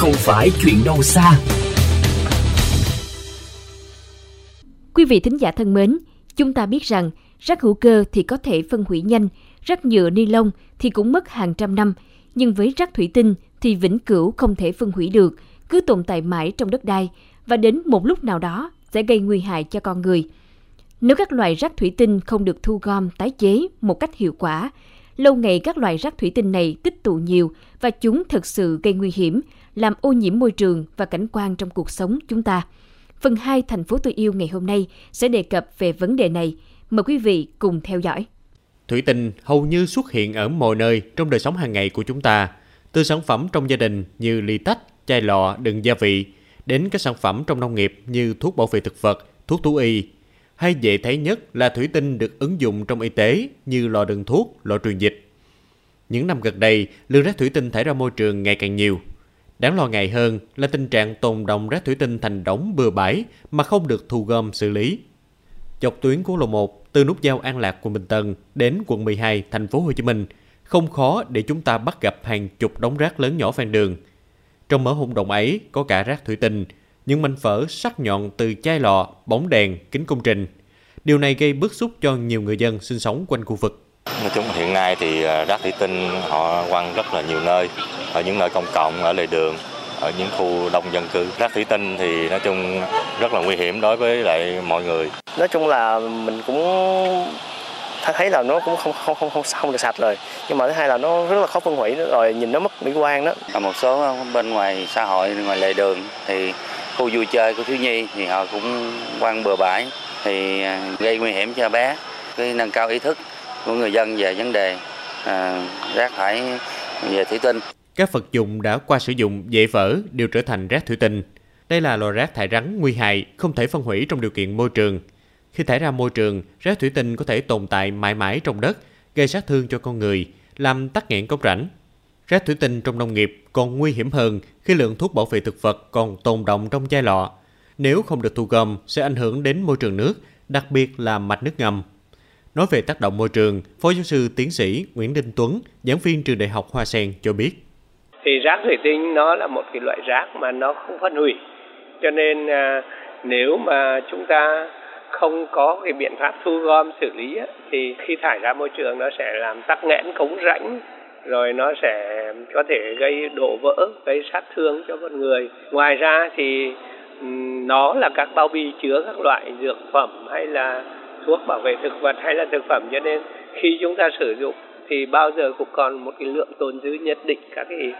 không phải chuyện đâu xa. Quý vị thính giả thân mến, chúng ta biết rằng rác hữu cơ thì có thể phân hủy nhanh, rác nhựa ni lông thì cũng mất hàng trăm năm, nhưng với rác thủy tinh thì vĩnh cửu không thể phân hủy được, cứ tồn tại mãi trong đất đai và đến một lúc nào đó sẽ gây nguy hại cho con người. Nếu các loại rác thủy tinh không được thu gom, tái chế một cách hiệu quả, lâu ngày các loại rác thủy tinh này tích tụ nhiều và chúng thực sự gây nguy hiểm, làm ô nhiễm môi trường và cảnh quan trong cuộc sống chúng ta. Phần 2 Thành phố tôi yêu ngày hôm nay sẽ đề cập về vấn đề này. Mời quý vị cùng theo dõi. Thủy tinh hầu như xuất hiện ở mọi nơi trong đời sống hàng ngày của chúng ta, từ sản phẩm trong gia đình như ly tách, chai lọ đựng gia vị, đến các sản phẩm trong nông nghiệp như thuốc bảo vệ thực vật, thuốc thú y. Hay dễ thấy nhất là thủy tinh được ứng dụng trong y tế như lọ đựng thuốc, lọ truyền dịch. Những năm gần đây, lượng rác thủy tinh thải ra môi trường ngày càng nhiều. Đáng lo ngại hơn là tình trạng tồn động rác thủy tinh thành đống bừa bãi mà không được thu gom xử lý. Dọc tuyến quốc lộ 1 từ nút giao An Lạc quận Bình Tân đến quận 12 thành phố Hồ Chí Minh không khó để chúng ta bắt gặp hàng chục đống rác lớn nhỏ ven đường. Trong mớ hỗn động ấy có cả rác thủy tinh, những mảnh phở sắc nhọn từ chai lọ, bóng đèn, kính công trình. Điều này gây bức xúc cho nhiều người dân sinh sống quanh khu vực. Nói chung hiện nay thì à, rác thủy tinh họ quăng rất là nhiều nơi, ở những nơi công cộng, ở lề đường, ở những khu đông dân cư. Rác thủy tinh thì nói chung rất là nguy hiểm đối với lại mọi người. Nói chung là mình cũng thấy là nó cũng không không không không, không được sạch rồi nhưng mà thứ hai là nó rất là khó phân hủy rồi nhìn nó mất mỹ quan đó ở một số bên ngoài xã hội ngoài lề đường thì khu vui chơi của thiếu nhi thì họ cũng quăng bừa bãi thì à, gây nguy hiểm cho bé cái nâng cao ý thức của người dân về vấn đề à, rác thải về thủy tinh các vật dụng đã qua sử dụng dễ vỡ đều trở thành rác thủy tinh đây là loại rác thải rắn nguy hại không thể phân hủy trong điều kiện môi trường khi thải ra môi trường, rác thủy tinh có thể tồn tại mãi mãi trong đất, gây sát thương cho con người, làm tắc nghẽn cống rãnh. Rác thủy tinh trong nông nghiệp còn nguy hiểm hơn khi lượng thuốc bảo vệ thực vật còn tồn động trong chai lọ. Nếu không được thu gom sẽ ảnh hưởng đến môi trường nước, đặc biệt là mạch nước ngầm. Nói về tác động môi trường, Phó giáo sư tiến sĩ Nguyễn Đinh Tuấn, giảng viên trường Đại học Hoa Sen cho biết. Thì rác thủy tinh nó là một cái loại rác mà nó không phân hủy. Cho nên à, nếu mà chúng ta không có cái biện pháp thu gom xử lý á, thì khi thải ra môi trường nó sẽ làm tắc nghẽn cống rãnh rồi nó sẽ có thể gây đổ vỡ gây sát thương cho con người ngoài ra thì nó là các bao bì chứa các loại dược phẩm hay là thuốc bảo vệ thực vật hay là thực phẩm cho nên khi chúng ta sử dụng thì bao giờ cũng còn một cái lượng tồn dư nhất định các cái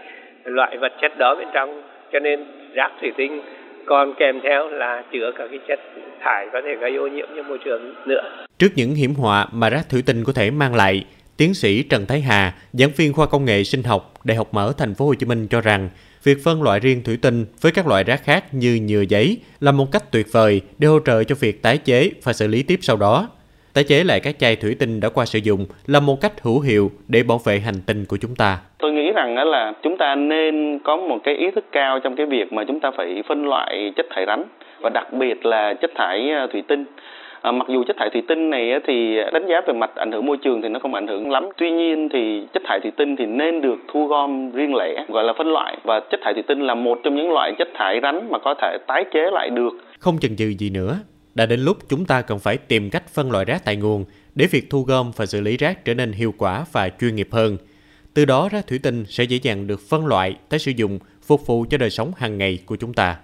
loại vật chất đó bên trong cho nên rác thủy tinh còn kèm theo là chứa các cái chất thải có thể gây ô nhiễm cho môi trường nữa. Trước những hiểm họa mà rác thủy tinh có thể mang lại, tiến sĩ Trần Thái Hà, giảng viên khoa công nghệ sinh học Đại học Mở Thành phố Hồ Chí Minh cho rằng việc phân loại riêng thủy tinh với các loại rác khác như nhựa giấy là một cách tuyệt vời để hỗ trợ cho việc tái chế và xử lý tiếp sau đó. Tái chế lại các chai thủy tinh đã qua sử dụng là một cách hữu hiệu để bảo vệ hành tinh của chúng ta. Tôi nghĩ rằng là chúng ta nên có một cái ý thức cao trong cái việc mà chúng ta phải phân loại chất thải rắn và đặc biệt là chất thải à, thủy tinh. À, mặc dù chất thải thủy tinh này thì đánh giá về mặt ảnh hưởng môi trường thì nó không ảnh hưởng lắm. Tuy nhiên thì chất thải thủy tinh thì nên được thu gom riêng lẻ, gọi là phân loại và chất thải thủy tinh là một trong những loại chất thải rắn mà có thể tái chế lại được. Không chần chừ gì nữa, đã đến lúc chúng ta cần phải tìm cách phân loại rác tại nguồn để việc thu gom và xử lý rác trở nên hiệu quả và chuyên nghiệp hơn. Từ đó rác thủy tinh sẽ dễ dàng được phân loại, tái sử dụng, phục vụ cho đời sống hàng ngày của chúng ta.